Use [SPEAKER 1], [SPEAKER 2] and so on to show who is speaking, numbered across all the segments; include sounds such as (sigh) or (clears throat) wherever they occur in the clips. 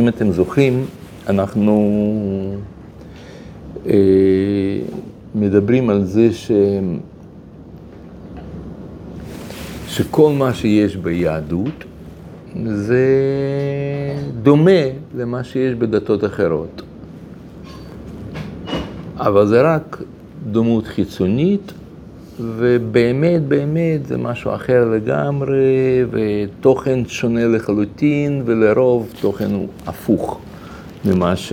[SPEAKER 1] אם אתם זוכרים, אנחנו אה, מדברים על זה ש... שכל מה שיש ביהדות זה דומה למה שיש בדתות אחרות. אבל זה רק דמות חיצונית, ובאמת, באמת זה משהו אחר לגמרי, ותוכן שונה לחלוטין, ולרוב תוכן הוא הפוך ממה, ש...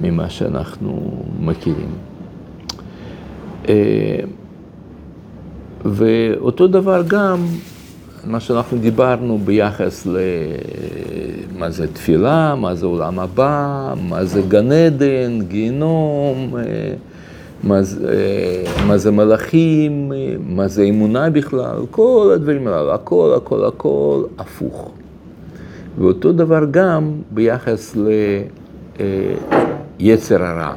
[SPEAKER 1] ממה שאנחנו מכירים. אה, ואותו דבר גם, מה שאנחנו דיברנו ביחס למה זה תפילה, מה זה עולם הבא, מה זה גן עדן, גיהנום, אה, מה זה, אה, מלאכים, מה זה אמונה בכלל, כל הדברים האלו, הכל, הכל, הכל הפוך. ואותו דבר גם ביחס ליצר הרע.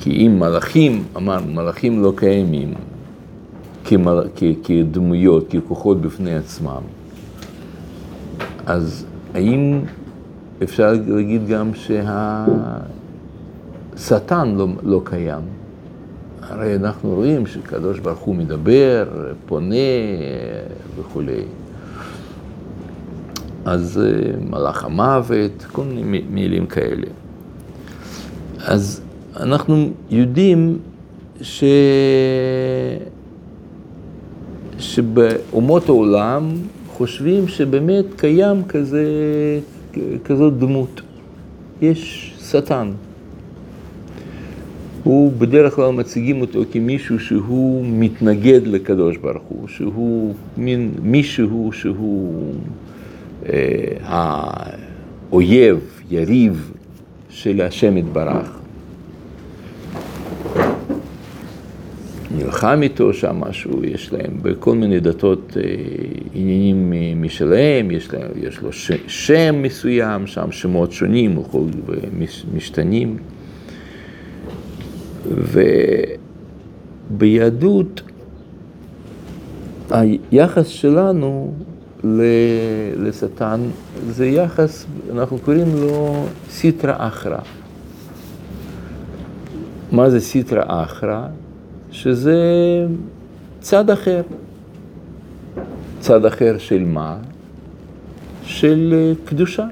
[SPEAKER 1] כי אם מלאכים, אמרנו, מלאכים לא קיימים, כמל... כ... כדמויות, ככוחות בפני עצמם. אז האם אפשר להגיד גם שהשטן לא, לא קיים? הרי אנחנו רואים שקדוש ברוך הוא מדבר, פונה וכולי. אז אה, מלאך המוות, כל מיני מילים כאלה. אז אנחנו יודעים ש... שבאומות העולם חושבים שבאמת קיים כזה, כזאת דמות. יש שטן. הוא בדרך כלל מציגים אותו כמישהו שהוא מתנגד לקדוש ברוך הוא, שהוא מין מישהו שהוא אה, האויב, יריב של השם יתברך. נלחם איתו שם משהו, יש להם בכל מיני דתות אה, עניינים משלהם, יש, להם, יש לו ש, שם מסוים, שם שמות שונים ומשתנים. וביהדות היחס שלנו לשטן זה יחס, אנחנו קוראים לו סיטרא אחרא. מה זה סיטרא אחרא? שזה צד אחר. צד אחר של מה? של קדושה.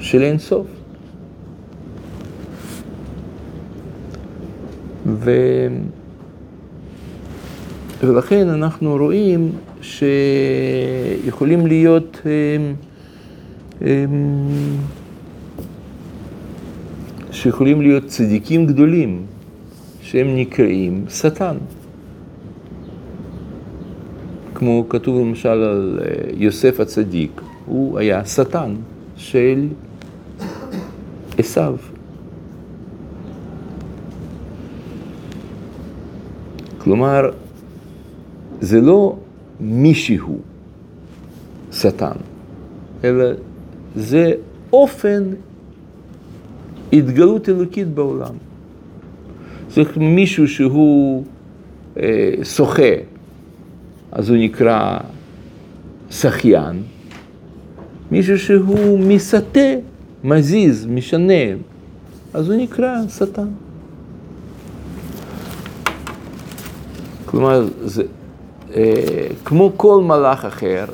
[SPEAKER 1] של אין ו... ולכן אנחנו רואים שיכולים להיות הם, הם, שיכולים להיות צדיקים גדולים שהם נקראים שטן. כמו כתוב למשל על אה, יוסף הצדיק, הוא היה שטן של עשיו. כלומר, זה לא מישהו שטן, אלא זה אופן התגלות אלוקית בעולם. צריך מישהו שהוא אה, שוחה, אז הוא נקרא שחיין, מישהו שהוא מסטה, מזיז, משנה, אז הוא נקרא שטן. כלומר, זה, אה, כמו כל מלאך אחר,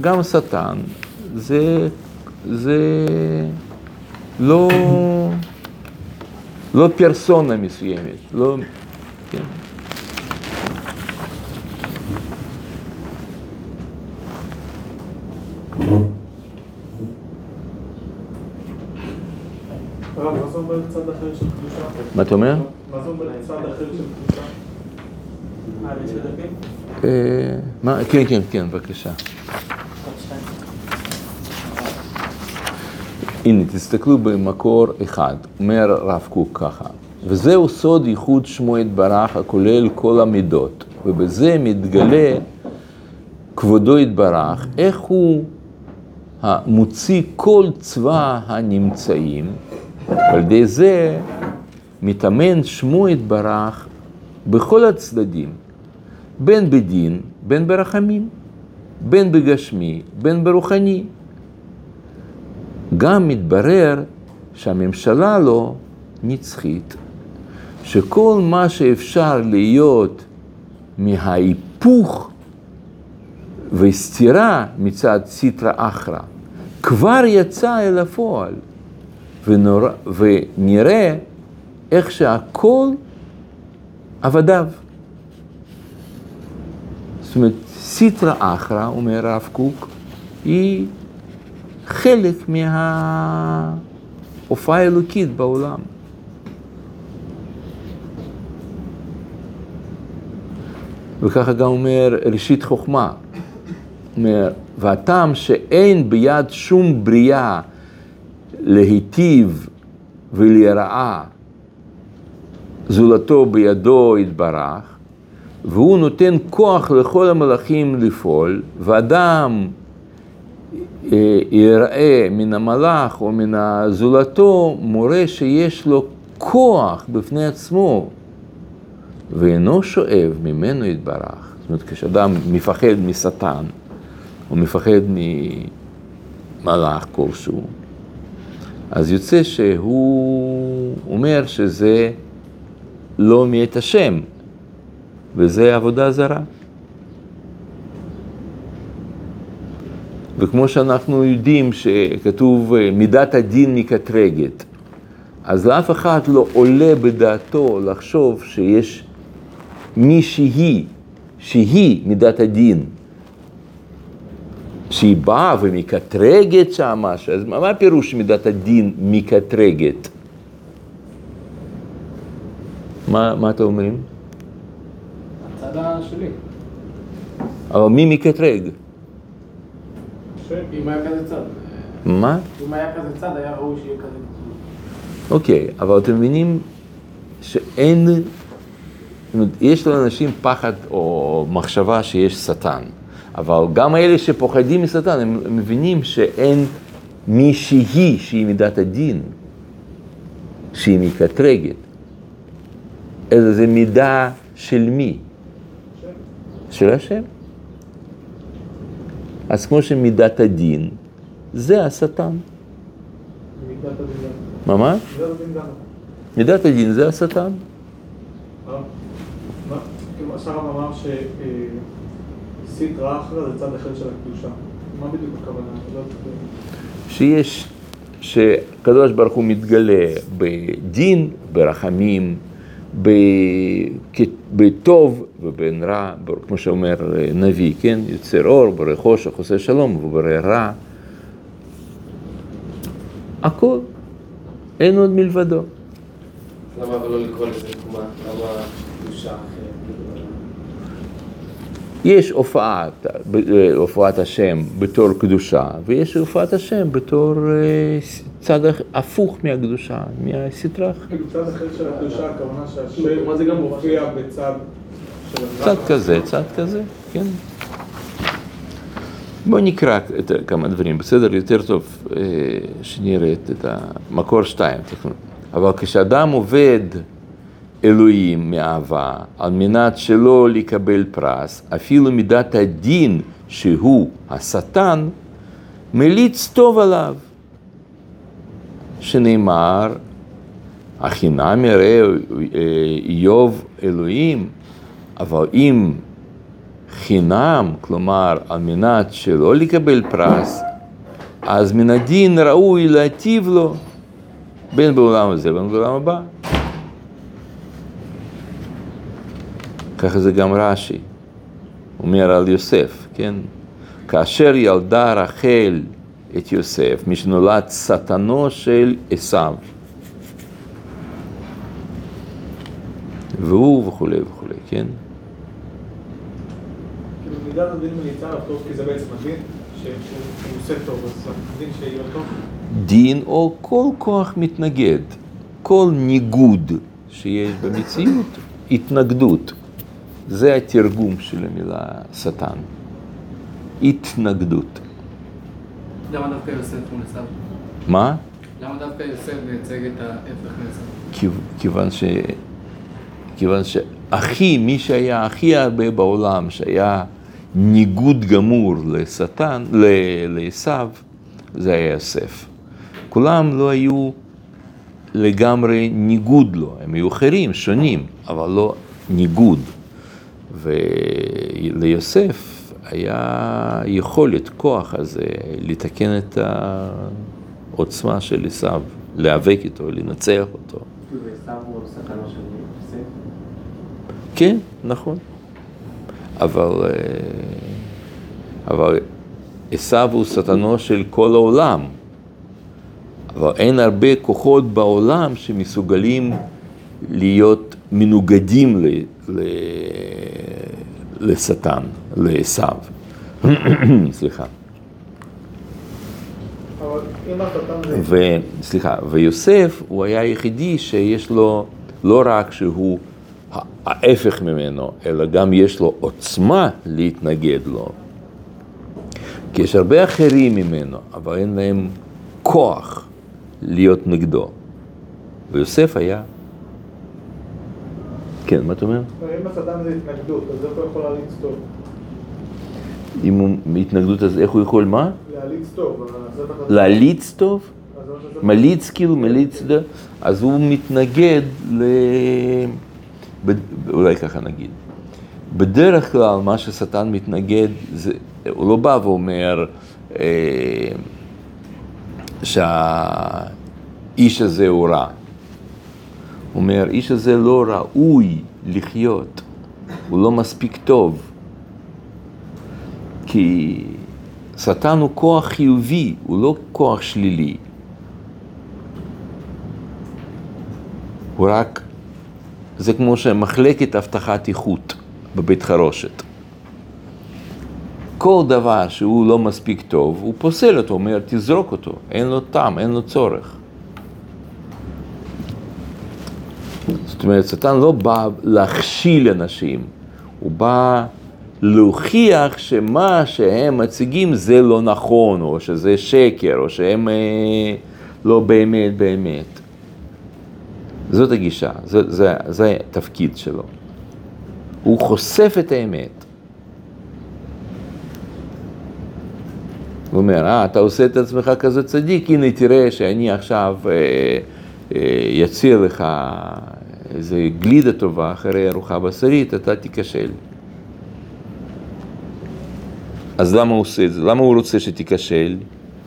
[SPEAKER 1] גם שטן, זה, זה לא, לא פרסונה מסוימת, לא... כן. מה אתה אומר?
[SPEAKER 2] מה זה אומר צד אחר של קדושה?
[SPEAKER 1] אה, כן, כן, כן, בבקשה. הנה, תסתכלו במקור אחד, אומר הרב קוק ככה, וזהו סוד ייחוד שמו יתברך הכולל כל המידות, ובזה מתגלה כבודו יתברך, איך הוא מוציא כל צבא הנמצאים, ועל ידי זה מתאמן שמו יתברך בכל הצדדים, בין בדין, בין ברחמים. בין בגשמי, בין ברוחני. גם מתברר שהממשלה לא נצחית, שכל מה שאפשר להיות מההיפוך וסתירה מצד סיטרא אחרא, כבר יצא אל הפועל, ונורא, ונראה איך שהכל עבדיו. זאת אומרת, סיטרא אחרא, אומר הרב קוק, היא חלק מההופעה האלוקית בעולם. וככה גם אומר ראשית חוכמה. אומר, והטעם שאין ביד שום בריאה להיטיב ולהיראה, זולתו בידו יתברך, והוא נותן כוח לכל המלאכים לפעול, ואדם אה, יראה מן המלאך או מן הזולתו, מורה שיש לו כוח בפני עצמו, ואינו שואב ממנו יתברך. זאת אומרת, כשאדם מפחד משטן, או מפחד ממלאך כלשהו, אז יוצא שהוא אומר שזה לא מאת השם, וזה עבודה זרה. וכמו שאנחנו יודעים שכתוב מידת הדין מקטרגת, אז לאף אחד לא עולה בדעתו לחשוב שיש מישהי, שהיא מידת הדין, שהיא באה ומקטרגת שם משהו, אז מה הפירוש מידת הדין מקטרגת? מה, מה אתם אומרים?
[SPEAKER 2] הצד השלי.
[SPEAKER 1] אבל מי מקטרג?
[SPEAKER 2] אם היה כזה צד.
[SPEAKER 1] מה?
[SPEAKER 2] אם היה כזה צד, היה ראוי שיהיה כזה.
[SPEAKER 1] אוקיי, אבל אתם מבינים שאין, יש לאנשים פחד או מחשבה שיש שטן, אבל גם אלה שפוחדים משטן, הם מבינים שאין מישהי שהיא מידת הדין, שהיא מקטרגת, אלא זה מידה של מי? של השם. אז כמו שמידת הדין, זה השטן. ממש?
[SPEAKER 2] מידת הדין
[SPEAKER 1] זה השטן.
[SPEAKER 2] מה? כאילו, השרם אמר שסטרא אחרא זה צד אחר של הקדושה. מה בדיוק הכוונה? לא.
[SPEAKER 1] שיש, שקדוש ברוך הוא מתגלה בדין, ברחמים, בטוב ובין רע, כמו שאומר נביא, כן? יוצר אור, בורא חושך, עושה שלום, ובורא רע. הכל, אין עוד מלבדו.
[SPEAKER 3] למה אבל לא לקרוא לזה תקומה? למה קדושה?
[SPEAKER 1] יש הופעת, ב- הופעת השם בתור קדושה, ויש הופעת השם בתור אה, צד הפוך מהקדושה, מהסטרא אחרא.
[SPEAKER 2] כאילו, צד אחר של הקדושה, הכוונה שהשם מה זה גם מופיע בצד של
[SPEAKER 1] צד כזה, צד כזה, כן. בואו נקרא את כמה דברים, בסדר? יותר טוב אה, שנראה את המקור שתיים. אבל כשאדם עובד אלוהים מאהבה, על מנת שלא לקבל פרס, אפילו מידת הדין שהוא השטן, מליץ טוב עליו. שנאמר, החינם יראה אה, איוב אלוהים, אבל אם חינם, כלומר על מנת שלא לקבל פרס, אז מן הדין ראוי להטיב לו, בין בעולם הזה ובין בעולם הבא. ככה זה גם רש"י, אומר על יוסף, כן? כאשר ילדה רחל את יוסף, מי שנולד שטנו של עשיו. והוא וכולי וכולי, כן?
[SPEAKER 2] כאילו.
[SPEAKER 1] דין או כל כוח מתנגד, כל ניגוד שיש במציאות, התנגדות. זה התרגום של המילה שטן. התנגדות.
[SPEAKER 3] למה דווקא יוסף מול עשיו?
[SPEAKER 1] מה?
[SPEAKER 3] למה דווקא יוסף מייצג את ההפך מעשיו?
[SPEAKER 1] כיו- כיוון ש... כיוון שהכי, מי שהיה הכי הרבה בעולם, שהיה ניגוד גמור לשטן, ל- לעשו, זה היה יוסף. כולם לא היו לגמרי ניגוד לו, הם היו אחרים, שונים, אבל לא ניגוד. וליוסף היה יכולת, כוח הזה, לתקן את העוצמה של עשיו, להיאבק איתו, לנצח אותו.
[SPEAKER 3] יוסף.
[SPEAKER 1] כן, נכון. אבל, אה, אבל עשיו הוא שטנו של כל העולם. אבל אין הרבה כוחות בעולם שמסוגלים להיות מנוגדים ל, ל, לשטן, לעשיו. (clears throat) סליחה.
[SPEAKER 2] אבל אם השטן זה...
[SPEAKER 1] ו... סליחה, ויוסף הוא היה היחידי שיש לו, לא רק שהוא ההפך ממנו, אלא גם יש לו עוצמה להתנגד לו. כי יש הרבה אחרים ממנו, אבל אין להם כוח להיות נגדו. ויוסף היה... כן, מה אתה אומר?
[SPEAKER 2] אם השטן זה התנגדות, אז איך הוא יכול להליץ טוב?
[SPEAKER 1] אם הוא מהתנגדות, אז איך הוא יכול מה?
[SPEAKER 2] להליץ טוב.
[SPEAKER 1] להליץ טוב? מליץ כאילו, מליץ, ד- אז הוא מתנגד ל... אולי ככה נגיד. בדרך כלל מה ששטן מתנגד, זה, הוא לא בא ואומר אה, שהאיש הזה הוא רע. הוא אומר, האיש הזה לא ראוי לחיות, הוא לא מספיק טוב. כי שטן הוא כוח חיובי, הוא לא כוח שלילי. הוא רק, זה כמו שמחלקת אבטחת איכות בבית חרושת. כל דבר שהוא לא מספיק טוב, הוא פוסל אותו, אומר, תזרוק אותו, אין לו טעם, אין לו צורך. זאת אומרת, שטן לא בא להכשיל אנשים, הוא בא להוכיח שמה שהם מציגים זה לא נכון, או שזה שקר, או שהם אה, לא באמת באמת. זאת הגישה, זה, התפקיד שלו. הוא חושף את האמת. הוא אומר, אה, אתה עושה את עצמך כזה צדיק, הנה תראה שאני עכשיו אה, אה, יציע לך איזה גלידה טובה אחרי ארוחה בשרית, אתה תיכשל. אז למה הוא עושה את זה? למה הוא רוצה שתיכשל?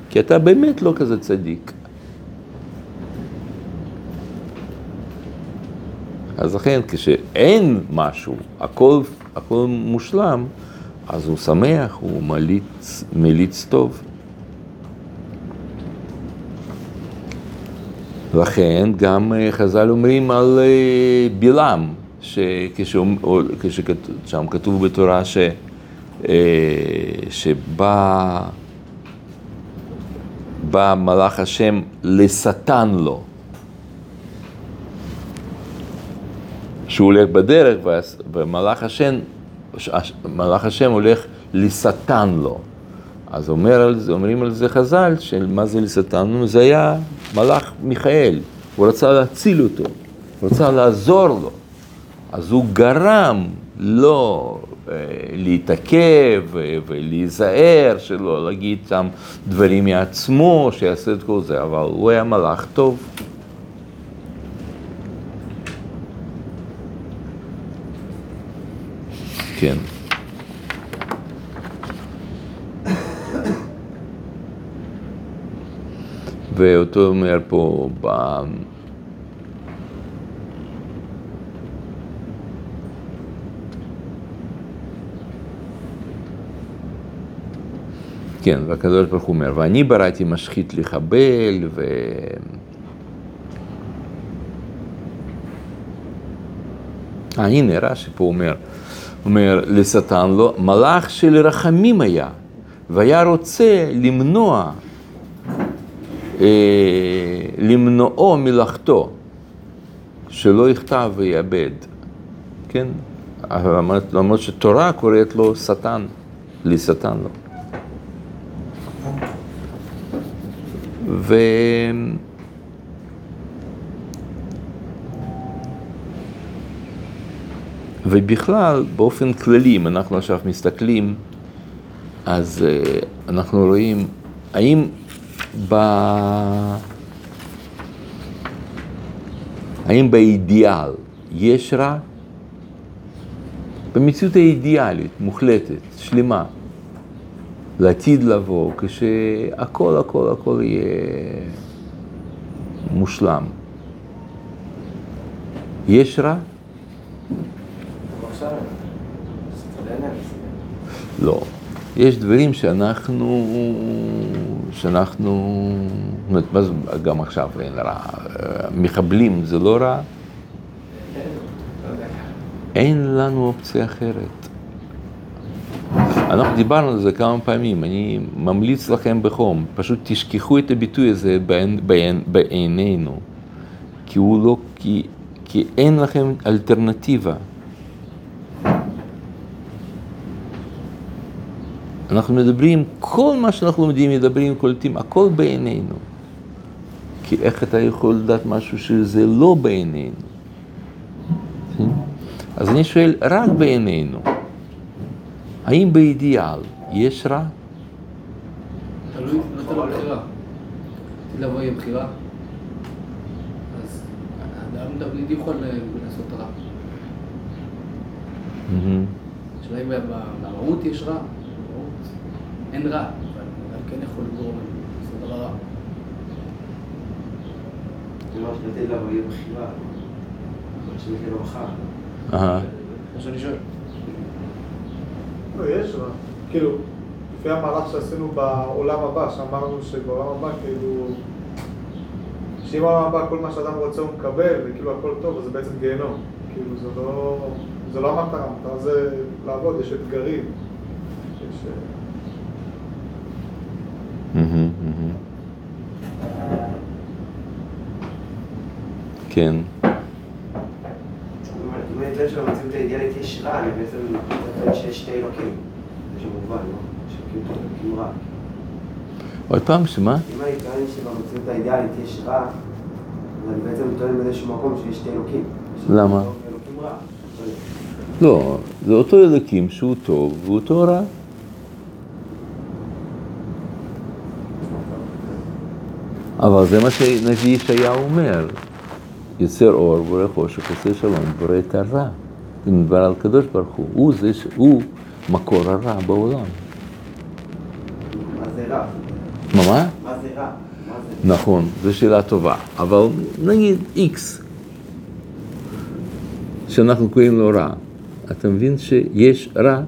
[SPEAKER 1] כי אתה באמת לא כזה צדיק. אז לכן כשאין משהו, הכל, הכל מושלם, אז הוא שמח, הוא מליץ, מליץ טוב. לכן גם אה, חז"ל אומרים על אה, בלעם, ששם כתוב בתורה ש, אה, שבא בא מלאך השם לשטן לו. שהוא הולך בדרך ומלאך השם, השם הולך לשטן לו. אז אומר על זה, אומרים על זה חז"ל, של מה זה לשטן? זה היה מלאך מיכאל, הוא רצה להציל אותו, הוא רצה לעזור לו. אז הוא גרם לו אה, להתעכב ולהיזהר, שלא להגיד שם דברים מעצמו, שיעשה את כל זה, אבל הוא היה מלאך טוב. כן. ואותו אומר פה ב... כן, והקדוש ברוך הוא אומר, ואני בראתי משחית לחבל, ו... אה, הנה, רש"י פה אומר, אומר לשטן לו, מלאך של רחמים היה, והיה רוצה למנוע, למנועו מלאכתו, שלא יכתב ויאבד, כן? למרות, למרות שתורה קוראת לו שטן, לשטן לו. ו... ובכלל, באופן כללי, אם אנחנו עכשיו מסתכלים אז אה, אנחנו רואים, האם ב... האם באידיאל יש רע? במציאות האידיאלית, מוחלטת, שלמה, לעתיד לבוא, כשהכל הכל הכל יהיה מושלם. יש רע? לא. יש דברים שאנחנו, שאנחנו, זאת אומרת, גם עכשיו אין רע, מחבלים זה לא רע. אין לנו אופציה אחרת. אנחנו דיברנו על זה כמה פעמים, אני ממליץ לכם בחום, פשוט תשכחו את הביטוי הזה בעין, בעין, בעינינו, כי הוא לא, כי, כי אין לכם אלטרנטיבה. אנחנו מדברים, כל מה שאנחנו לומדים, מדברים, קולטים, הכל בעינינו. כי איך אתה יכול לדעת משהו שזה לא בעינינו? אז אני שואל, רק בעינינו, האם באידיאל יש רע?
[SPEAKER 4] תלוי, לא תלוי בחירה. לבוא יהיה בחירה. אז האדם תמיד יכול לעשות רע. השאלה אם במהות יש רע. אין רע, אבל כן יכול לגרום לעשות דבר רע.
[SPEAKER 3] יהיה בחירה. לא.
[SPEAKER 1] אהה.
[SPEAKER 4] מה שאני שואל.
[SPEAKER 2] לא, יש רע. כאילו, לפי המהלך שעשינו בעולם הבא, שאמרנו שבעולם הבא, כאילו, שאם בעולם הבא כל מה שאדם רוצה הוא מקבל, וכאילו הכל טוב, אז זה בעצם גיהנום. כאילו, זה לא, זה לא המטרה, המטרה זה לעבוד, יש אתגרים. יש... אה,
[SPEAKER 1] מהמם, מהמם. כן.
[SPEAKER 3] אם אני טוען שבמציאות האידיאלית יש רע, אני בעצם טוען שיש שתי אלוקים. זה שמובן, לא? שכאילו רע.
[SPEAKER 1] עוד פעם, שמה?
[SPEAKER 3] אם אני טוען שבמציאות האידיאלית יש רע, אז אני בעצם טוען באיזשהו מקום שיש שתי אלוקים.
[SPEAKER 1] למה? לא, זה אותו אלוקים שהוא טוב ואותו רע. אבל זה מה שנביא ישעיהו אומר, יוצר אור, בורא חושך, עושה שלום, בורא את הרע. זה מדבר על הקדוש ברוך הוא, הוא זה ש... הוא מקור הרע בעולם.
[SPEAKER 3] מה זה רע?
[SPEAKER 1] מה מה?
[SPEAKER 3] זה רע?
[SPEAKER 1] נכון, זו שאלה טובה, אבל נגיד איקס, שאנחנו קוראים לו רע, אתה מבין שיש רע,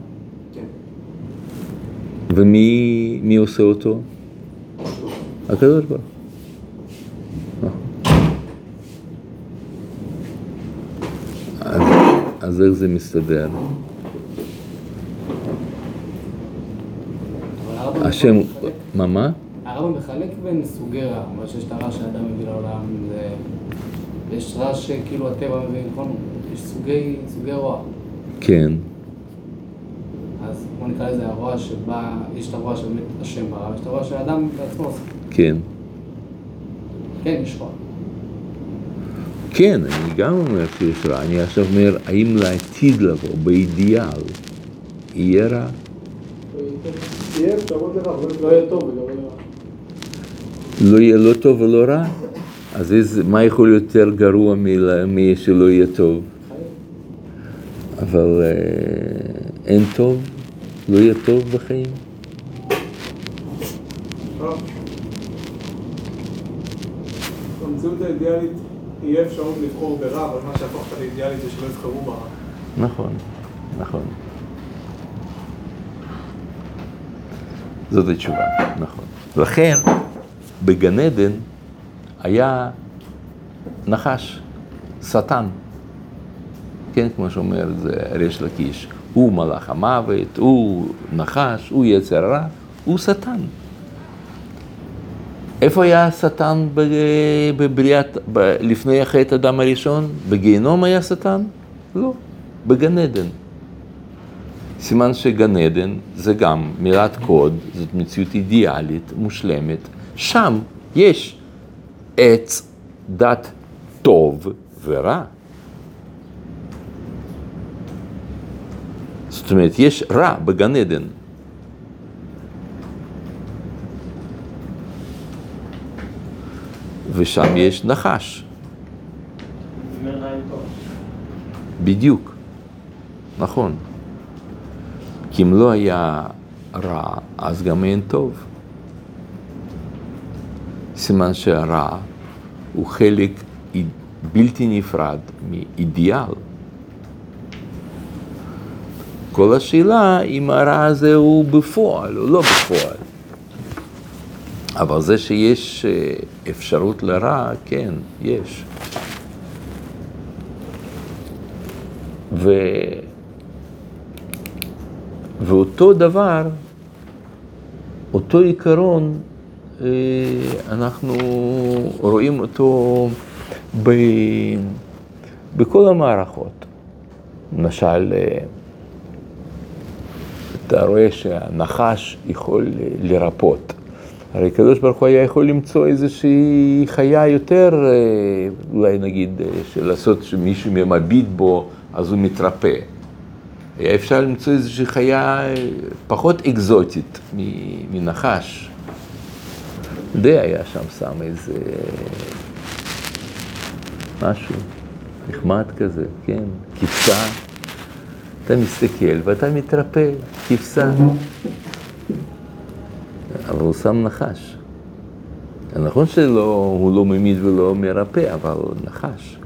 [SPEAKER 3] כן.
[SPEAKER 1] ומי מי עושה אותו? הקדוש ברוך הוא. אז, אז איך זה מסתדר?
[SPEAKER 4] אבל הרמב"ם
[SPEAKER 1] השם, מה מה?
[SPEAKER 4] הרמב"ם מחלק בין סוגי רע, מה שיש את הרע שאדם מביא לעולם, זה... יש רע שכאילו הטבע מביא, נכון? יש סוגי, סוגי רוע.
[SPEAKER 1] כן,
[SPEAKER 4] אז בוא נקרא לזה הרוע שבא, יש את הרוע שבאמת השם ברא, ויש את הרוע שהאדם בעצמו עושה.
[SPEAKER 1] כן.
[SPEAKER 4] כן, יש רוע.
[SPEAKER 1] כן, אני גם אומר שיש רע, אני עכשיו אומר, האם לעתיד לבוא, באידיאל, יהיה רע?
[SPEAKER 4] לא יהיה לא.
[SPEAKER 1] לא יהיה לא טוב ולא רע? אז איזה, מה יכול להיות יותר גרוע משלא יהיה טוב? אבל אה, אין טוב? לא יהיה טוב בחיים?
[SPEAKER 2] במציאות האידיאלית יהיה אפשרות לבחור ברע, אבל מה שהפך אותה זה שלא יבחרו ברע.
[SPEAKER 1] נכון, נכון. זאת התשובה, נכון. לכן, בגן עדן היה נחש, שטן. כן, כמו שאומר זה ריש לקיש. הוא מלאך המוות, הוא נחש, הוא יצר רע, הוא שטן. איפה היה השטן בבריאת, ב- לפני החטא אדם הראשון? בגיהנום היה שטן? לא, בגן עדן. סימן שגן עדן זה גם מילת קוד, זאת מציאות אידיאלית, מושלמת. שם יש עץ דת טוב ורע. זאת אומרת, יש רע בגן עדן. ושם יש נחש. בדיוק, נכון. כי אם לא היה רע, אז גם אין טוב. סימן שהרע הוא חלק בלתי נפרד מאידיאל. כל השאלה אם הרע הזה הוא בפועל או לא בפועל. אבל זה שיש אה, אפשרות לרע, כן, יש. ו... ואותו דבר, אותו עיקרון, אה, אנחנו רואים אותו ב... בכל המערכות. למשל, אה, אתה רואה שהנחש יכול לרפות. הרי הקדוש ברוך הוא היה יכול למצוא איזושהי חיה יותר, אה, אולי נגיד, של לעשות שמישהו מביט בו, אז הוא מתרפא. היה אפשר למצוא איזושהי חיה פחות אקזוטית מנחש. די היה שם שם איזה משהו נחמד כזה, כן, כבשה. אתה מסתכל ואתה מתרפא, כבשה. אבל הוא שם נחש. נכון שהוא לא ממית ולא מרפא, אבל נחש.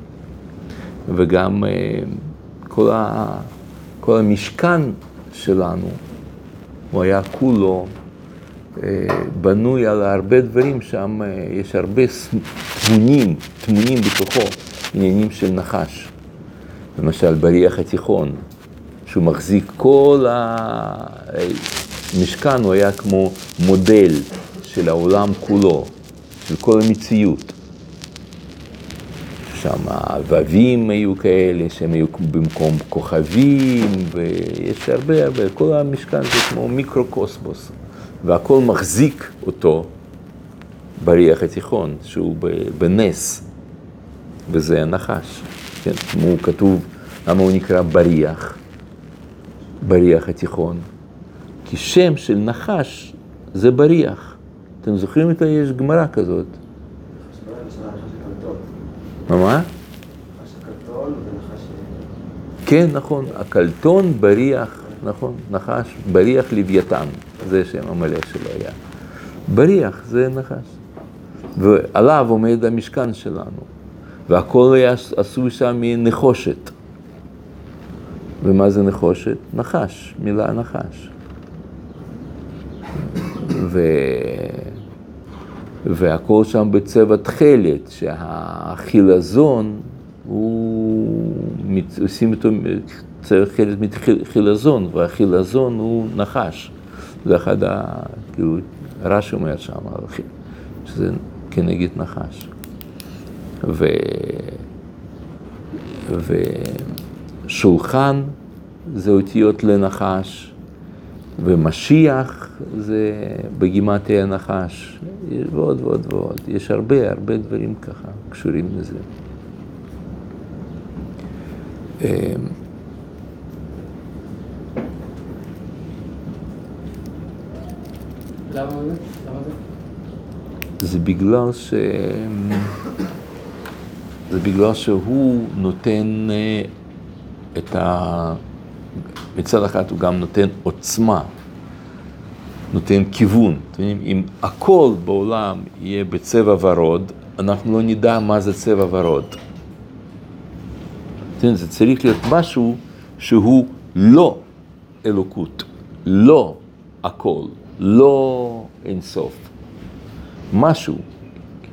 [SPEAKER 1] וגם כל, ה, כל המשכן שלנו, הוא היה כולו בנוי על הרבה דברים, שם יש הרבה תמונים, תמונים בתוכו, עניינים של נחש. למשל בריח התיכון, שהוא מחזיק כל המשכן, הוא היה כמו מודל של העולם כולו, של כל המציאות. שם הו"בים היו כאלה, שהם היו במקום כוכבים, ויש הרבה הרבה, כל המשכן זה כמו מיקרוקוסמוס, והכל מחזיק אותו בריח התיכון, שהוא בנס, וזה הנחש. כן, הוא כתוב, למה הוא נקרא בריח, בריח התיכון? כי שם של נחש זה בריח. אתם זוכרים את ה... יש גמרא כזאת. מה? מה? כן, נכון, הקלטון בריח, נכון, נחש, בריח לוויתן, זה שם המלא שלו היה. בריח זה נחש. ועליו עומד המשכן שלנו, והכל היה עשוי שם מנחושת. ומה זה נחושת? נחש, מילה נחש. ו... והכל שם בצבע תכלת, שהחילזון, הוא, עושים אותו צבע תכלת מחילזון, והחילזון הוא נחש. זה אחד ה... כאילו, רש"י אומר שם, שזה כנגד נחש. ו... ושולחן זה אותיות לנחש, ומשיח זה בגימטריה נחש, ועוד ועוד ועוד. יש הרבה, הרבה דברים ככה קשורים לזה.
[SPEAKER 4] למה זה? למה זה?
[SPEAKER 1] זה בגלל ש... זה בגלל שהוא נותן אה, את ה... מצד אחד הוא גם נותן עוצמה, נותן כיוון. אתם יודעים, אם הכל בעולם יהיה בצבע ורוד, אנחנו לא נדע מה זה צבע ורוד. אתם יודעים, זה צריך להיות משהו שהוא לא אלוקות, לא הכל, לא אינסוף. משהו.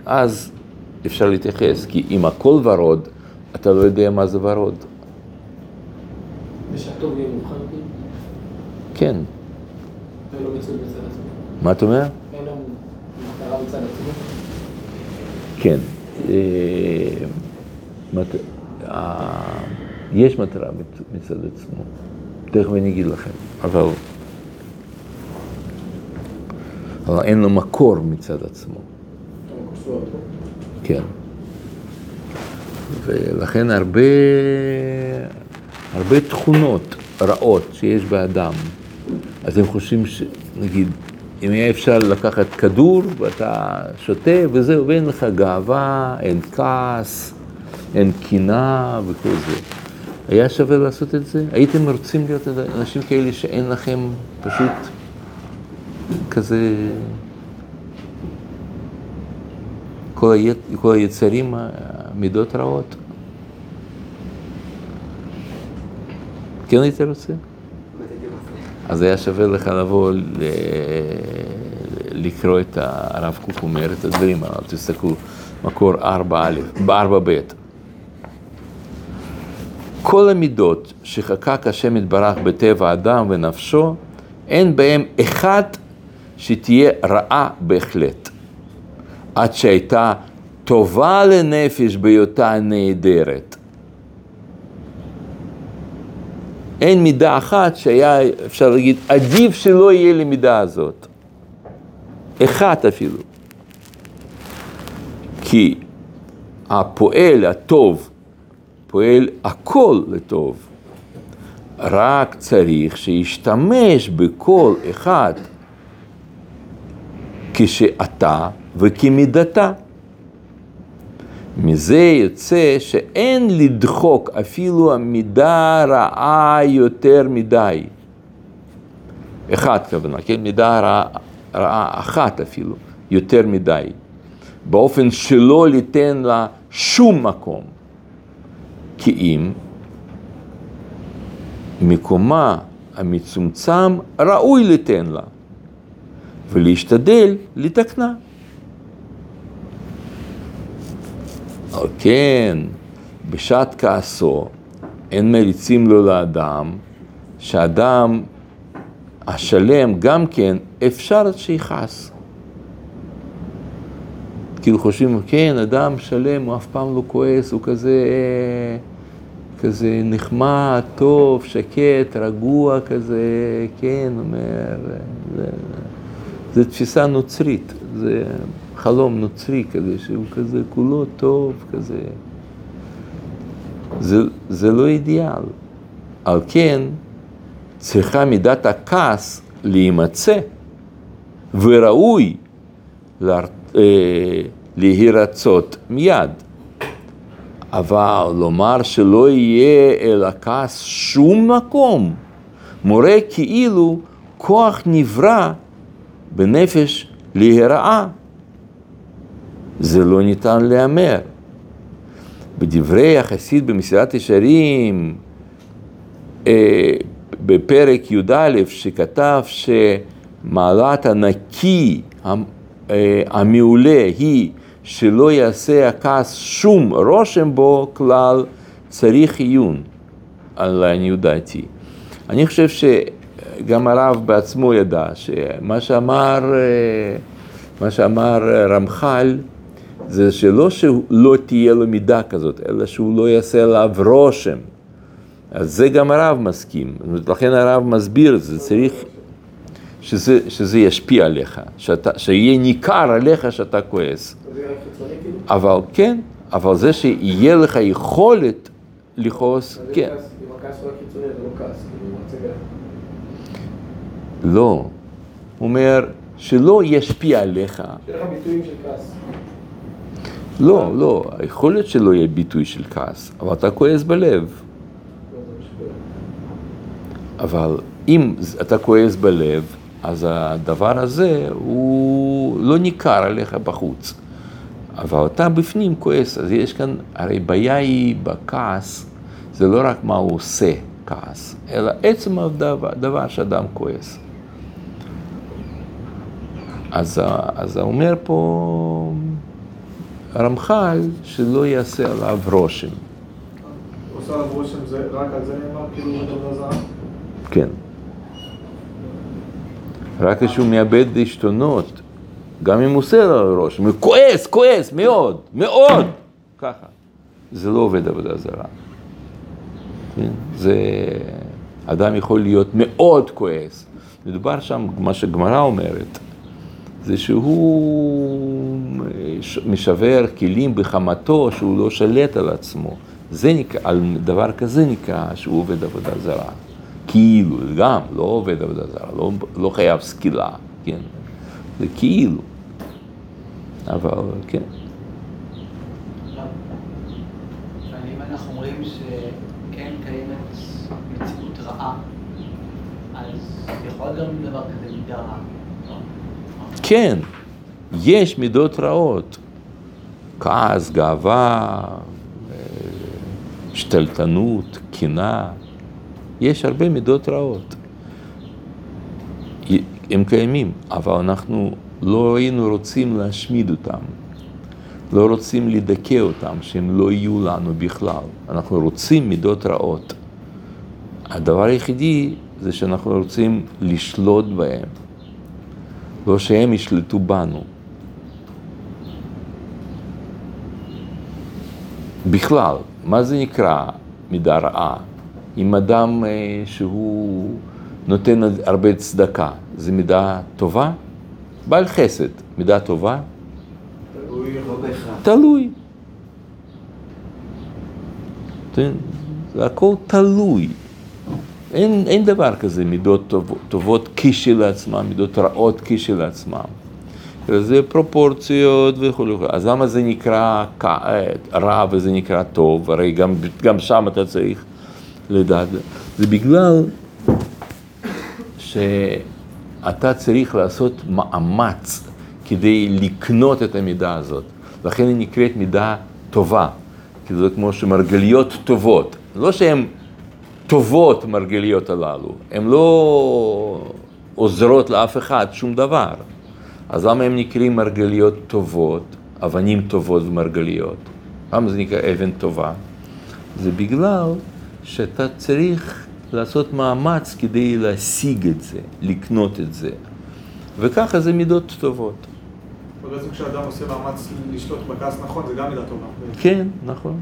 [SPEAKER 1] אז אפשר להתייחס, כי אם הכל ורוד, אתה לא יודע מה זה ורוד.
[SPEAKER 4] ושהטוב יהיה מובחן כאילו?
[SPEAKER 1] כן.
[SPEAKER 4] ולא מצוי בצד עצמו.
[SPEAKER 1] מה אתה אומר?
[SPEAKER 4] אין לנו מטרה בצד עצמו.
[SPEAKER 1] כן. אה, אה, יש מטרה מצ- מצד עצמו. תכף אני אגיד לכם, אבל... אבל אין לו מקור מצד עצמו. כן. ולכן הרבה, הרבה תכונות רעות שיש באדם, אז הם חושבים שנגיד, אם היה אפשר לקחת כדור ואתה שותה וזהו, ואין לך גאווה, אין כעס, אין קנאה וכל זה. היה שווה לעשות את זה? הייתם רוצים להיות אנשים כאלה שאין לכם פשוט כזה... כל, ה... כל היצרים, המידות רעות? כן היית רוצה? אז היה שווה לך לבוא. לקרוא את הרב קוק אומר את הדברים הללו, תסתכלו, מקור 4א, 4ב. כל המידות שחקק השם יתברך בטבע האדם ונפשו, אין בהם אחת שתהיה רעה בהחלט. עד שהייתה טובה לנפש בהיותה נהדרת. אין מידה אחת שהיה, אפשר להגיד, עדיף שלא יהיה לי מידה הזאת. אחת אפילו. כי הפועל הטוב פועל הכל לטוב. רק צריך שישתמש בכל אחד כשאתה וכמידתה. מזה יוצא שאין לדחוק אפילו המידה רעה יותר מדי. אחד כוונה, כן? מידה רעה, רעה אחת אפילו, יותר מדי. באופן שלא ליתן לה שום מקום. כי אם מקומה המצומצם ראוי ליתן לה, ולהשתדל לתקנה. על כן, בשעת כעסו אין מריצים לו לאדם, שאדם השלם גם כן אפשר שיכעס. כאילו חושבים, כן, אדם שלם, הוא אף פעם לא כועס, הוא כזה, כזה נחמד, טוב, שקט, רגוע כזה, כן, אומר, זה, זה תפיסה נוצרית, זה חלום נוצרי כזה, שהוא כזה כולו טוב, כזה. זה, זה לא אידיאל. על כן, צריכה מידת הכעס להימצא, וראוי להר... להירצות מיד. אבל לומר שלא יהיה אל הכעס שום מקום, מורה כאילו כוח נברא בנפש להיראה. זה לא ניתן להמר. בדברי החסיד במסירת ישרים, אה, בפרק י"א, שכתב שמעלת הנקי, אה, המעולה היא שלא יעשה הכעס שום רושם בו כלל, צריך עיון, לעניות דעתי. אני חושב שגם הרב בעצמו ידע שמה שאמר, אה, שאמר רמח"ל זה שלא שלא תהיה לו מידה כזאת, אלא שהוא לא יעשה עליו רושם. אז זה גם הרב מסכים, לכן הרב מסביר את זה, צריך שזה, שזה ישפיע עליך, שאתה, שיהיה ניכר עליך שאתה כועס. אבל כן, אבל זה שיהיה לך יכולת לכעוס, כן. לא, הוא אומר שלא ישפיע עליך.
[SPEAKER 2] שיהיה לך ביטויים של כעס.
[SPEAKER 1] לא, לא, יכול להיות שלא יהיה ביטוי של כעס, אבל אתה כועס בלב. אבל אם אתה כועס בלב, אז הדבר הזה הוא לא ניכר עליך בחוץ. אבל אתה בפנים כועס, אז יש כאן, הרי בעיה היא בכעס, זה לא רק מה הוא עושה כעס, אלא עצם הדבר, שאדם כועס. אז, אז אומר פה הרמח"ל שלא יעשה עליו רושם.
[SPEAKER 2] עושה עליו רושם, רק על זה נאמר, כאילו בתודה?
[SPEAKER 1] כן. רק כשהוא מאבד עשתונות, גם אם הוא עושה לו רושם, הוא כועס, כועס, מאוד, מאוד, ככה. זה לא עובד עבודה זרה. כן? זה... אדם יכול להיות מאוד כועס. מדובר שם, מה שגמרא אומרת, זה שהוא משבר כלים בחמתו, שהוא לא שלט על עצמו. זה נקרא, על דבר כזה נקרא שהוא עובד עבודה זרה. כאילו, גם, לא עובד עבודה זרה, לא, לא חייב סקילה, כן? זה כאילו. אבל כן.
[SPEAKER 5] יכול גם דבר כזה מידה רעה.
[SPEAKER 1] כן, יש מידות רעות. כעס, גאווה, אה, שתלטנות, קנאה. יש הרבה מידות רעות. הם קיימים, אבל אנחנו לא היינו רוצים להשמיד אותם. לא רוצים לדכא אותם, שהם לא יהיו לנו בכלל. אנחנו רוצים מידות רעות. הדבר היחידי זה שאנחנו רוצים לשלוט בהם. לא שהם ישלטו בנו. בכלל, מה זה נקרא מידה רעה? אם אדם אה, שהוא נותן הרבה צדקה, זה מידה טובה? בעל חסד, מידה טובה?
[SPEAKER 2] תלוי
[SPEAKER 3] לא בהכרח.
[SPEAKER 1] תלוי. כן, זה הכל תלוי. אין, אין דבר כזה מידות טוב, טובות כשלעצמם, מידות רעות כשלעצמם. זה פרופורציות וכו'. אז למה זה נקרא רע וזה נקרא טוב? הרי גם, גם שם אתה צריך לדעת. זה בגלל שאתה צריך לעשות מאמץ כדי לקנות את המידה הזאת. לכן היא נקראת מידה טובה. כי זה כמו שמרגליות טובות. לא שהן טובות מרגליות הללו, הן לא עוזרות לאף אחד שום דבר. אז למה הם נקראים מרגליות טובות, אבנים טובות ומרגליות? למה זה נקרא אבן טובה? זה בגלל שאתה צריך לעשות מאמץ כדי להשיג את זה, לקנות את זה. וככה זה מידות טובות.
[SPEAKER 2] ובעצם כשאדם עושה מאמץ לשלוט בכעס נכון, זה גם מידה טובה.
[SPEAKER 1] כן, נכון.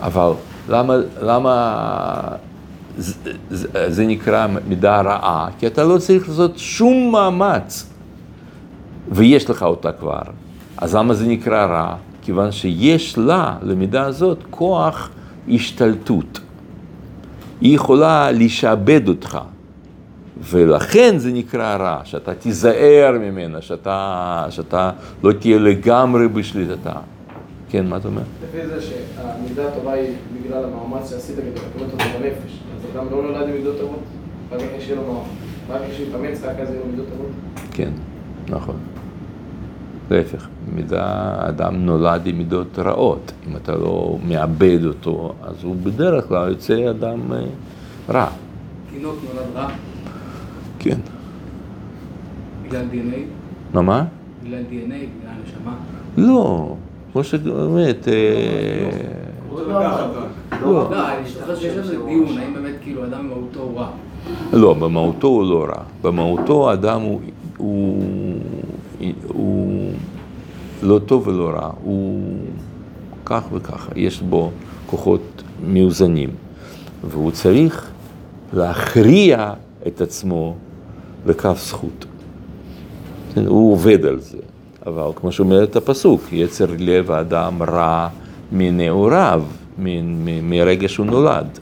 [SPEAKER 1] אבל למה, למה זה, זה, זה נקרא מידה רעה? כי אתה לא צריך לעשות שום מאמץ, ויש לך אותה כבר. אז למה זה נקרא רע? כיוון שיש לה, למידה הזאת, כוח השתלטות. היא יכולה לשעבד אותך, ולכן זה נקרא רע, שאתה תיזהר ממנה, שאתה, שאתה לא תהיה לגמרי בשליטתה. כן, מה אתה אומר?
[SPEAKER 4] לפי זה שהמידה הטובה היא בגלל המאמץ שעשית כדי לקבל אותו בנפש. אז אדם לא נולד עם מידות טובות, רק אחרי שיהיה לו מאמץ. רק כשהוא יתאמץ, רק אז יהיו לו מידות טובות.
[SPEAKER 1] כן, נכון. להפך, מידה, אדם נולד עם מידות רעות. אם אתה לא מאבד אותו, אז הוא בדרך כלל יוצא אדם אה, רע.
[SPEAKER 4] תינוק נולד רע,
[SPEAKER 1] כן.
[SPEAKER 4] בגלל DNA,
[SPEAKER 1] מה, מה?
[SPEAKER 4] בגלל DNA, בגלל הנשמה.
[SPEAKER 1] לא, כמו שבאמת, אה,
[SPEAKER 2] לקחת.
[SPEAKER 1] לא.
[SPEAKER 4] לא, אני זוכר שיש לנו דיון, האם באמת כאילו אדם במהותו הוא רע.
[SPEAKER 1] לא, במהותו הוא לא רע. במהותו האדם הוא, לא טוב ולא רע, הוא כך וככה, יש בו כוחות מאוזנים, והוא צריך להכריע את עצמו לכף זכות. הוא עובד על זה, אבל כמו שאומר את הפסוק, יצר לב האדם רע מנעוריו, מרגע שהוא נולד.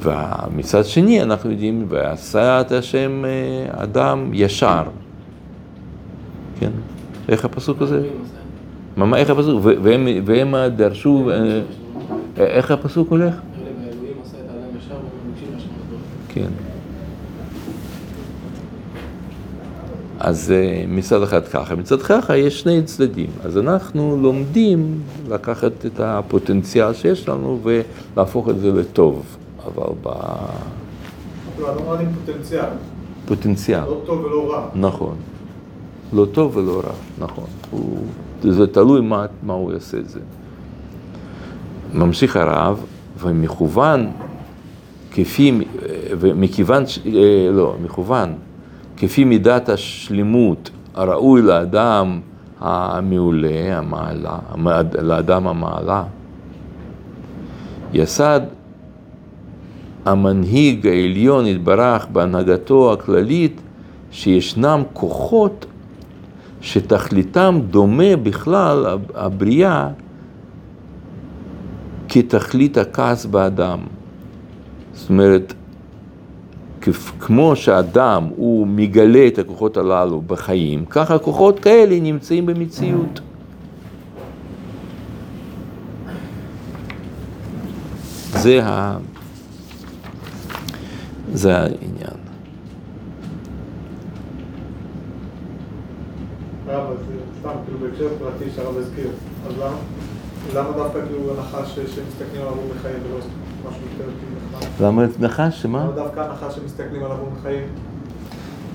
[SPEAKER 1] ומצד שני אנחנו יודעים, ועשה את השם אה, אדם ישר. כן? איך הפסוק הזה? מה, איך הפסוק? והם, והם דרשו, אה, איך הפסוק הולך? כן. אז אה, מצד אחד ככה, מצד ככה יש שני צדדים. אז אנחנו לומדים לקחת את הפוטנציאל שיש לנו ולהפוך את זה לטוב, אבל
[SPEAKER 2] כאילו, אדם נולד עם פוטנציאל.
[SPEAKER 1] בפוטנציאל,
[SPEAKER 2] לא טוב ולא רע.
[SPEAKER 1] נכון. לא טוב ולא רע, נכון. הוא, זה תלוי מה, מה הוא יעשה את זה. ממשיך הרב, ומכוון כפי, ומכיוון, ש- אה, לא, מכוון, כפי מידת השלמות הראוי לאדם המעולה, המעלה, לאדם המעלה, יסד המנהיג העליון יתברך בהנהגתו הכללית שישנם כוחות שתכליתם דומה בכלל הבריאה כתכלית הכעס באדם. זאת אומרת, כמו שאדם הוא מגלה את הכוחות הללו בחיים, ככה כוחות כאלה נמצאים במציאות. זה, ה... זה העניין.
[SPEAKER 2] סתם, כאילו למה, דווקא כאילו הנחש שמסתכלים עליו הוא מחיים ולא
[SPEAKER 1] למה נחש? שמה?
[SPEAKER 2] למה דווקא הנחש שמסתכלים עליו הוא מחיים?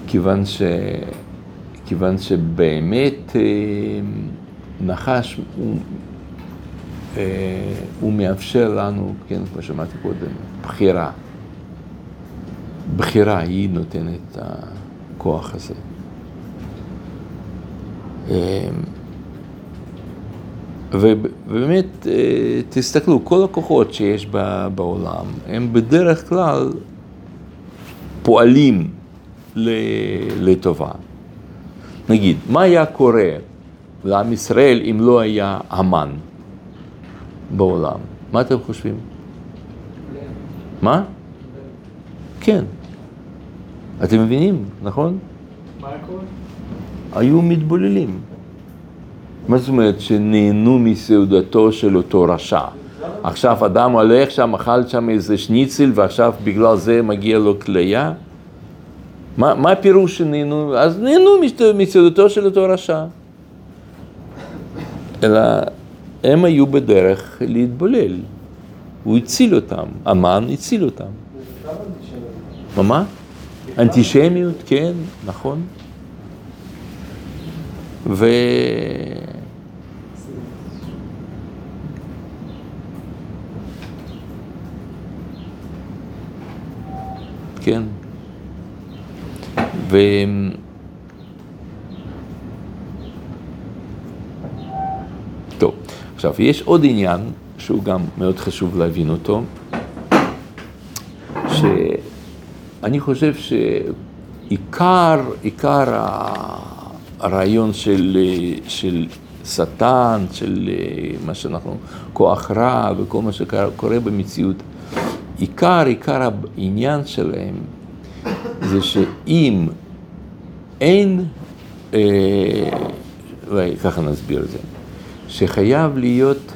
[SPEAKER 1] כיוון, ש... כיוון שבאמת אה, נחש הוא, אה, הוא מאפשר לנו, כן, כמו שאמרתי קודם, בחירה. בחירה היא נותנת את הכוח הזה. וב- ובאמת, אה, תסתכלו, כל הכוחות שיש בעולם, הם בדרך כלל פועלים לטובה. נגיד, מה היה קורה לעם ישראל אם לא היה המן בעולם? מה אתם חושבים? מה? כן. אתם מבינים, נכון?
[SPEAKER 2] מה היה קורה?
[SPEAKER 1] היו מתבוללים. מה זאת אומרת שנהנו מסעודתו של אותו רשע? עכשיו אדם הולך שם, אכל שם איזה שניצל ועכשיו בגלל זה מגיע לו כליה? מה, מה הפירוש שנהנו? אז נהנו מס- מסעודתו של אותו רשע. אלא הם היו בדרך להתבולל. הוא הציל אותם, המן הציל אותם. מה? אנטישמיות, כן, נכון. ו... כן. ו... טוב, עכשיו, יש עוד עניין שהוא גם מאוד חשוב להבין אותו, שאני חושב שעיקר, עיקר הרעיון של, של שטן, של מה שאנחנו, כוח רע וכל מה שקורה במציאות, עיקר, עיקר העניין שלהם זה שאם אין, אה, ככה נסביר את זה, שחייב להיות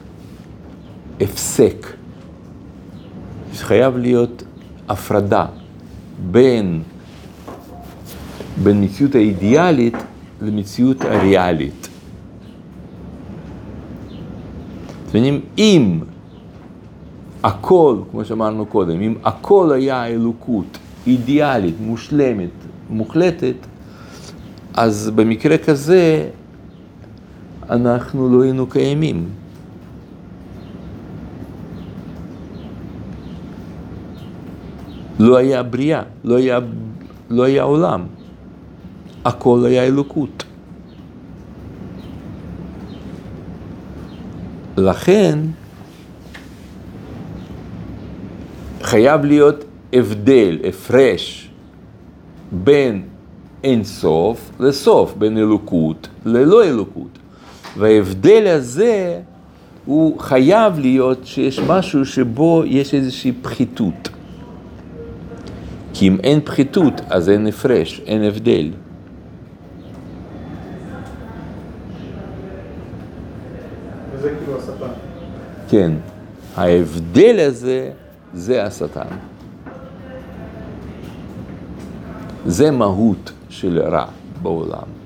[SPEAKER 1] הפסק, שחייב להיות הפרדה בין, בין מציאות האידיאלית למציאות הריאלית. אתם מבינים, אם הכל, כמו שאמרנו קודם, אם הכל היה אלוקות אידיאלית, מושלמת, מוחלטת, אז במקרה כזה אנחנו לא היינו קיימים. לא היה בריאה, לא היה, לא היה עולם. הכל היה אלוקות. לכן חייב להיות הבדל, הפרש, בין אין סוף לסוף, בין אלוקות ללא אלוקות. וההבדל הזה הוא חייב להיות שיש משהו שבו יש איזושהי פחיתות. כי אם אין פחיתות, אז אין הפרש, אין הבדל.
[SPEAKER 2] וזה כאילו השטן.
[SPEAKER 1] כן, ההבדל הזה זה השטן. זה מהות של רע בעולם.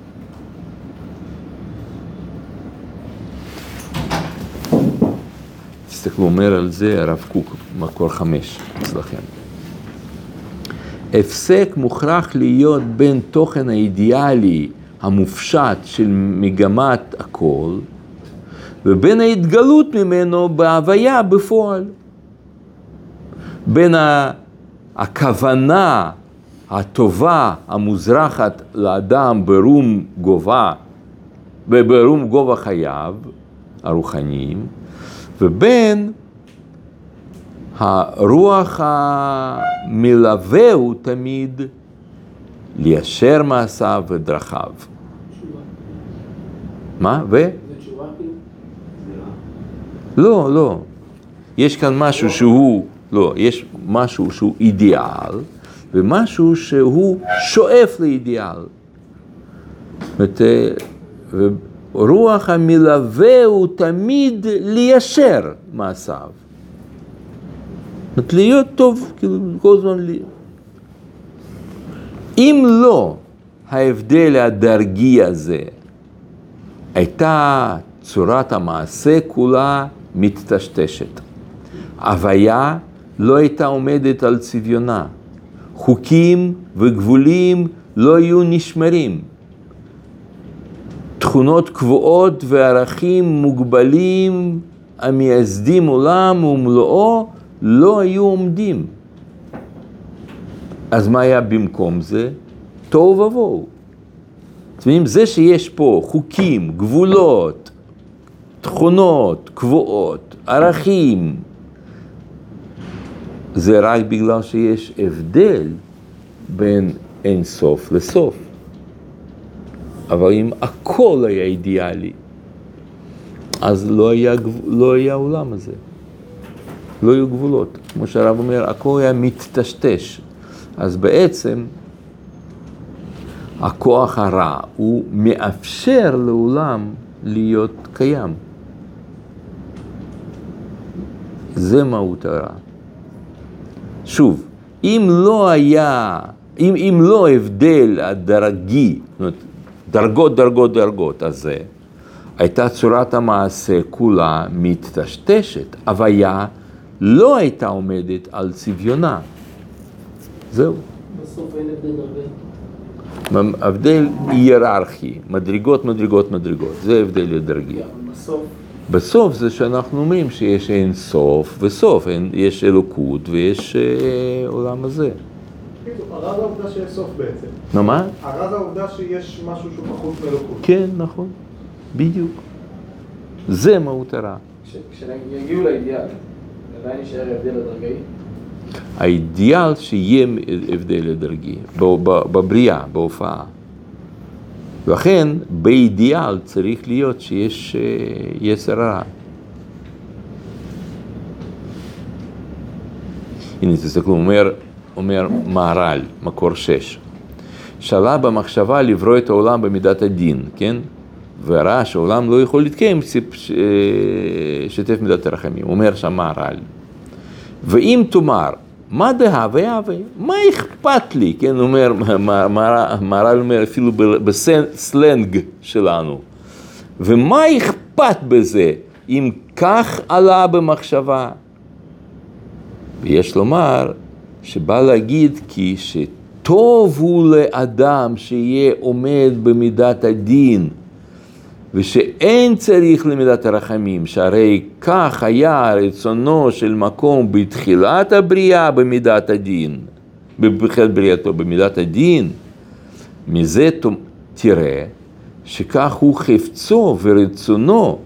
[SPEAKER 1] תסתכלו, אומר על זה הרב קוק, מקור חמש אצלכם. הפסק מוכרח להיות בין תוכן האידיאלי המופשט של מגמת הכל, ובין ההתגלות ממנו בהוויה בפועל. בין הכוונה הטובה המוזרחת לאדם ברום גובה, ברום גובה חייו הרוחניים, ובין הרוח המלווהו תמיד ליישר מעשיו ודרכיו. מה? ו?
[SPEAKER 4] כאילו?
[SPEAKER 1] לא, לא. יש כאן משהו שהוא, לא, יש משהו שהוא אידיאל, ומשהו שהוא שואף לאידיאל. זאת ורוח המלווה הוא תמיד ליישר מעשיו. זאת להיות טוב, כאילו, כל הזמן להיות. אם לא ההבדל הדרגי הזה, הייתה צורת המעשה כולה מטשטשת. הוויה לא הייתה עומדת על צביונה. חוקים וגבולים לא היו נשמרים. תכונות קבועות וערכים מוגבלים המייסדים עולם ומלואו לא היו עומדים. אז מה היה במקום זה? תוהו ובוהו. זאת אומרת, זה שיש פה חוקים, גבולות, תכונות קבועות, ערכים, זה רק בגלל שיש הבדל בין אין סוף לסוף. אבל אם הכל היה אידיאלי, אז לא היה, לא היה העולם הזה. לא היו גבולות. כמו שהרב אומר, הכל היה מטשטש. אז בעצם הכוח הרע הוא מאפשר לעולם להיות קיים. זה מהות הרע. שוב, אם לא היה, אם, אם לא הבדל הדרגי, זאת אומרת, דרגות, דרגות, דרגות הזה, הייתה צורת המעשה כולה מטשטשת. הוויה לא הייתה עומדת על צביונה. זהו.
[SPEAKER 4] בסוף אין הבדל דרגה.
[SPEAKER 1] הבדל היררכי, מדרגות, מדרגות, מדרגות, זה הבדל דרגי.
[SPEAKER 2] בסוף,
[SPEAKER 1] בסוף זה שאנחנו אומרים שיש אין סוף וסוף, אין, יש אלוקות ויש אה, עולם הזה.
[SPEAKER 2] כאילו, הרע זה העובדה שיש סוף בעצם.
[SPEAKER 1] נו מה?
[SPEAKER 2] הרע זה העובדה שיש משהו שהוא פחות מאלוקות.
[SPEAKER 1] כן, נכון, בדיוק. זה מהות הרע.
[SPEAKER 4] כש- כשיגיעו לאידיאל, עדיין יישאר הבדל הדרגאי?
[SPEAKER 1] האידיאל שיהיה הבדל דרגי, ב- ב- בבריאה, בהופעה. לכן באידיאל צריך להיות שיש אה, יצר רע. הנה תסתכלו, אומר, אומר מהר"ל, מקור שש. שאלה במחשבה לברוא את העולם במידת הדין, כן? וראה שהעולם לא יכול להתקיים, סיפ- ש- אה, שתף מידת הרחמים. אומר שם מהר"ל. ואם תאמר, מה דהווה הווה? מה אכפת לי? כן, אומר, מהר"ל אומר אפילו בסלנג שלנו. ומה אכפת בזה אם כך עלה במחשבה? ויש לומר שבא להגיד כי שטוב הוא לאדם שיהיה עומד במידת הדין ושאין צריך למידת הרחמים, שהרי כך היה רצונו של מקום בתחילת הבריאה במידת הדין, בתחילת בריאתו במידת הדין, מזה תראה שכך הוא חפצו ורצונו,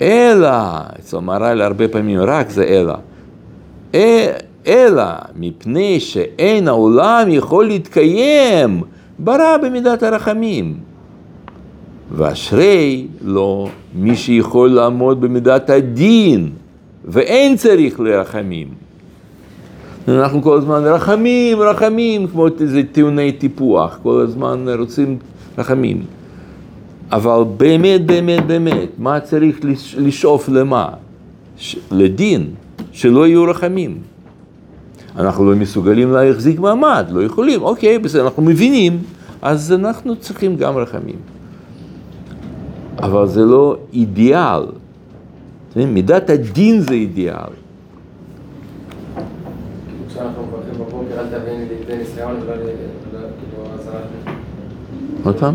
[SPEAKER 1] אלא, אצל מהר"ל הרבה פעמים רק זה אלא, אלא מפני שאין העולם יכול להתקיים, ברא במידת הרחמים. ואשרי לו מי שיכול לעמוד במידת הדין, ואין צריך לרחמים. אנחנו כל הזמן רחמים, רחמים, כמו איזה טיעוני טיפוח, כל הזמן רוצים רחמים. אבל באמת, באמת, באמת, מה צריך לשאוף למה? ש... לדין, שלא יהיו רחמים. אנחנו לא מסוגלים להחזיק מעמד, לא יכולים, אוקיי, בסדר, אנחנו מבינים, אז אנחנו צריכים גם רחמים. אבל זה לא אידיאל. מידת הדין זה אידיאל.
[SPEAKER 4] כאילו.
[SPEAKER 1] עוד פעם?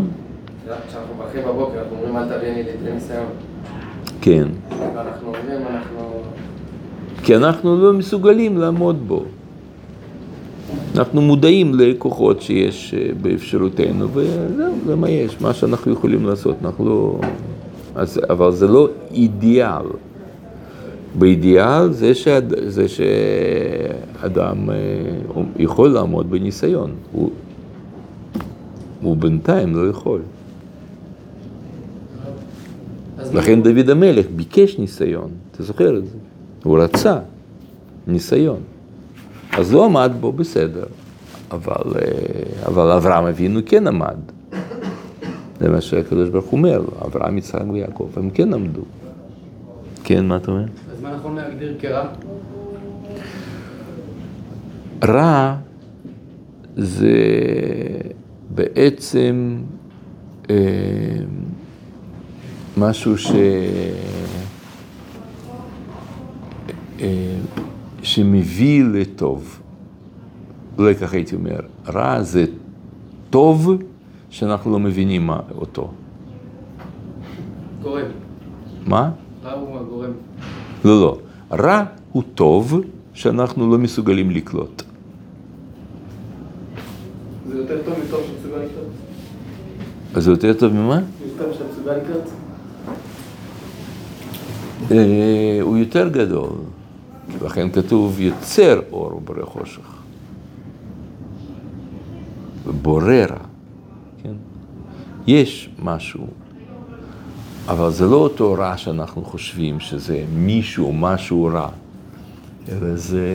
[SPEAKER 4] כשאנחנו מברכים בבוקר, אנחנו אומרים אל תביאני לידי ניסיון.
[SPEAKER 1] כן. כי אנחנו לא מסוגלים לעמוד בו. אנחנו מודעים לכוחות שיש באפשרותנו, וזהו, זה מה יש, מה שאנחנו יכולים לעשות, אנחנו לא... אז, אבל זה לא אידיאל. באידיאל זה, שעד, זה שאדם יכול לעמוד בניסיון, הוא, הוא בינתיים לא יכול. לכן דוד המלך ביקש ניסיון, אתה זוכר את זה? הוא רצה ניסיון. אז לא עמד בו בסדר, אבל, אה, אבל אברהם אבינו כן עמד. זה מה שהקדוש ברוך הוא אומר, אברהם, יצחק ויעקב, הם כן עמדו. כן, מה אתה אומר?
[SPEAKER 4] אז מה נכון להגדיר כרע?
[SPEAKER 1] רע זה בעצם אה, משהו ש... אה, שמביא לטוב. אולי ככה הייתי אומר, רע זה טוב שאנחנו לא מבינים מה אותו.
[SPEAKER 4] גורם.
[SPEAKER 1] מה?
[SPEAKER 4] רע הוא הגורם.
[SPEAKER 1] לא, לא. רע הוא טוב שאנחנו לא מסוגלים לקלוט.
[SPEAKER 4] זה יותר טוב מטוב שמסוגל לקלוט?
[SPEAKER 1] אז זה יותר טוב ממה?
[SPEAKER 4] זה יותר שאתה מסוגל לקלוט?
[SPEAKER 1] אה, הוא יותר גדול, לכן כתוב יוצר אור ובורא חושך. ובורא רע, כן? יש משהו, אבל זה לא אותו רע שאנחנו חושבים שזה מישהו, משהו רע, אלא זה...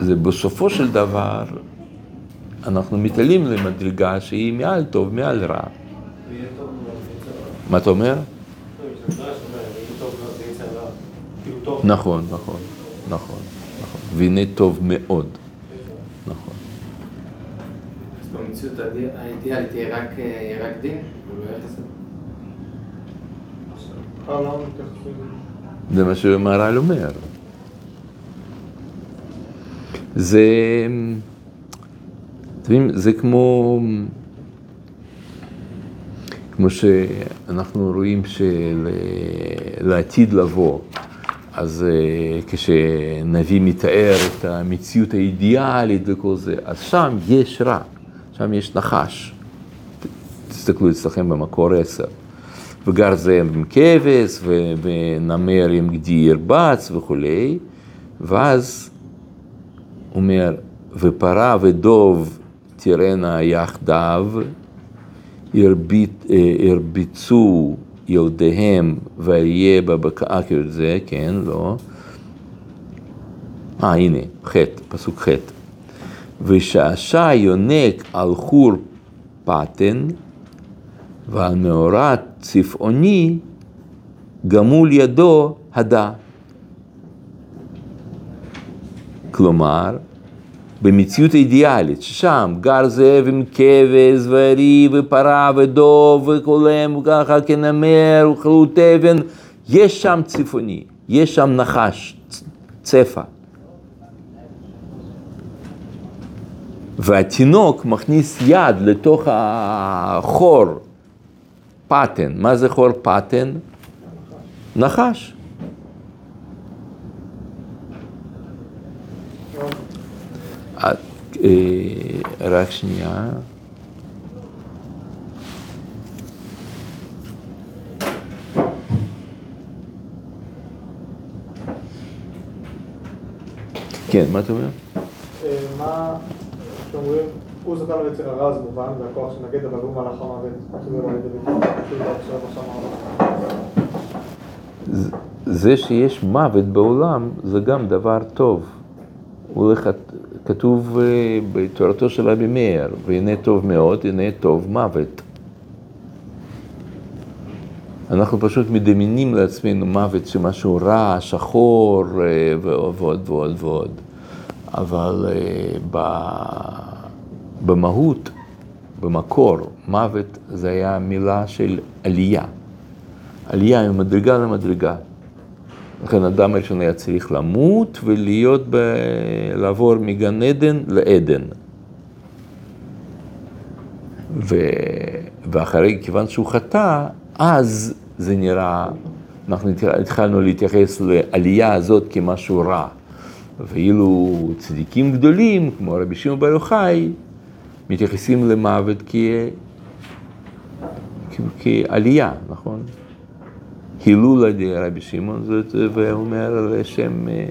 [SPEAKER 1] זה בסופו של דבר, אנחנו מתעלים למדרגה שהיא מעל טוב, מעל רע. מה אתה אומר?
[SPEAKER 6] לא, יש מדרש שאומר, ויהיה טוב מאוד, זה יצא רע. כאילו טוב.
[SPEAKER 1] נכון, נכון, נכון, נכון. והנה טוב מאוד. נכון.
[SPEAKER 4] אז במציאות האידי- האידיאלית יהיה רק, אה, דין? חסד?
[SPEAKER 2] אה, מתייחסים?
[SPEAKER 1] זה מה שמהר"ל אומר. זה, אתם יודעים, זה כמו, כמו שאנחנו רואים שלעתיד לבוא, אז אה, כשנביא מתאר את המציאות האידיאלית וכל זה, אז שם יש רע, שם יש נחש. תסתכלו אצלכם במקור עשר. וגר זאב עם כבש, ונמר עם גדי ירבץ וכולי, ואז אומר, ופרה ודוב תראנה יחדיו, אה, הרביצו ילדיהם ואריה בבקעה, כאילו זה, כן, לא. אה, הנה, חטא, פסוק חטא. ושעשע יונק על חור פתן, ועל מאורת צפעוני גמול ידו הדה. כלומר, במציאות האידיאלית, ששם גר זאב עם כבש וארי ופרה ודוב וקולם וככה כנמר וחרוט אבן, יש שם צפעוני, יש שם נחש, צפה. והתינוק מכניס יד לתוך החור פטן. מה זה חור פטן? נחש. אה, אה, רק שנייה. כן, מה אתה אומר?
[SPEAKER 2] אה, מה שאומרים, הוא זכה לו יצר הרע זה מובן, זה הכוח שנגד, אבל הוא מלאך המוות. איך זה
[SPEAKER 1] שיש מוות בעולם זה גם דבר טוב. הוא הולך, כתוב אה, בתורתו של רבי מאיר, והנה טוב מאוד, הנה טוב מוות. אנחנו פשוט מדמיינים לעצמנו מוות שמשהו רע, שחור אה, ועוד ועוד ועוד. אבל אה, במהות, במקור, מוות זה היה מילה של עלייה. עלייה ממדרגה למדרגה. לכן אדם הראשון היה צריך למות ולהיות, ב... לעבור מגן עדן לעדן. ו... ואחרי, כיוון שהוא חטא, אז זה נראה, אנחנו התחלנו להתייחס לעלייה הזאת כמשהו רע. ואילו צדיקים גדולים, כמו רבי שמעון בר יוחאי, מתייחסים למוות כ... כעלייה, נכון? הילול על ידי רבי שמעון, ואומר לשם אה,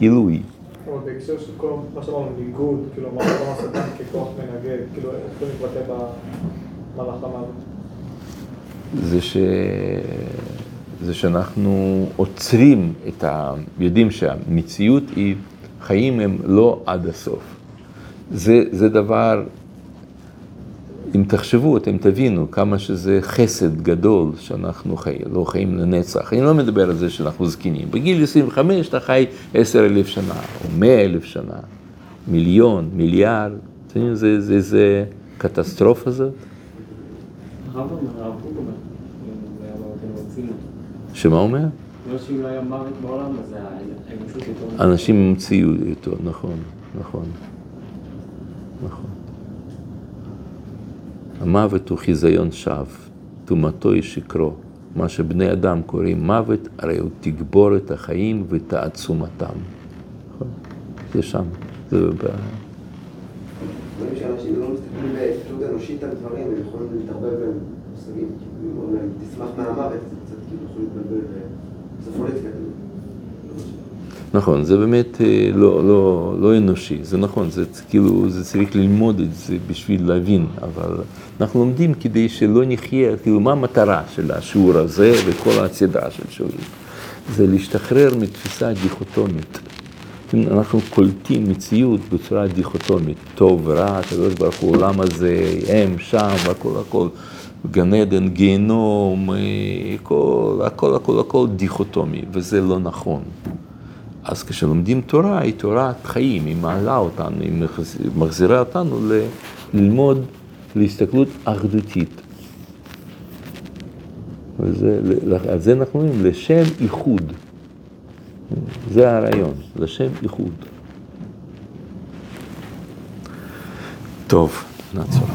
[SPEAKER 1] עילוי.
[SPEAKER 2] אבל בהקשר של כל מה שאמרנו, ניגוד, כאילו, מה שאמר השטן ככוח מנגד, כאילו, איך זה מתבטא?
[SPEAKER 1] זה, ש... זה שאנחנו עוצרים את ה... יודעים שהמציאות היא חיים הם לא עד הסוף. זה, זה דבר, אם תחשבו, אתם תבינו כמה שזה חסד גדול שאנחנו חיים, לא חיים לנצח. אני לא מדבר על זה שאנחנו זקנים. בגיל 25 אתה חי 10 אלף שנה, או 100 אלף שנה, מיליון, מיליארד. אתם יודעים, זה, זה, זה קטסטרופה זאת.
[SPEAKER 6] הרב אומר,
[SPEAKER 1] שמה אומר?
[SPEAKER 6] לא לא.
[SPEAKER 1] אנשים המציאו אותו, נכון, נכון, נכון. המוות הוא חיזיון שווא, טומאתו היא שקרו. מה שבני אדם קוראים מוות, הרי הוא תגבור את החיים ותעצומתם. נכון? זה שם, זה ב...
[SPEAKER 3] שאנשים לא מסתכלים בהסתכלות אנושית על דברים, הם יכולים להתערבב בהם מושגים. כאילו, תשמח מהמוות, זה קצת כאילו יכול להתבלבל, וזה פוליטיקה.
[SPEAKER 1] נכון, זה באמת אה, לא, לא, לא אנושי, זה נכון, זה כאילו, זה צריך ללמוד את זה בשביל להבין, אבל אנחנו לומדים כדי שלא נחיה, כאילו, מה המטרה של השיעור הזה וכל הסדרה של שיעורים? זה להשתחרר מתפיסה דיכוטומית. אנחנו קולטים מציאות בצורה דיכוטומית, טוב ורע, הקדוש ברוך הוא, עולם הזה, הם, שם, הכל, הכל, גן עדן, גיהנום, אה, הכל, הכל, הכל, הכל דיכוטומי, וזה לא נכון. אז כשלומדים תורה, היא תורת חיים, היא מעלה אותנו, היא מחזירה אותנו ל- ללמוד להסתכלות אחדותית. וזה, על זה אנחנו אומרים, לשם איחוד. זה הרעיון, לשם איחוד. טוב, נעצור.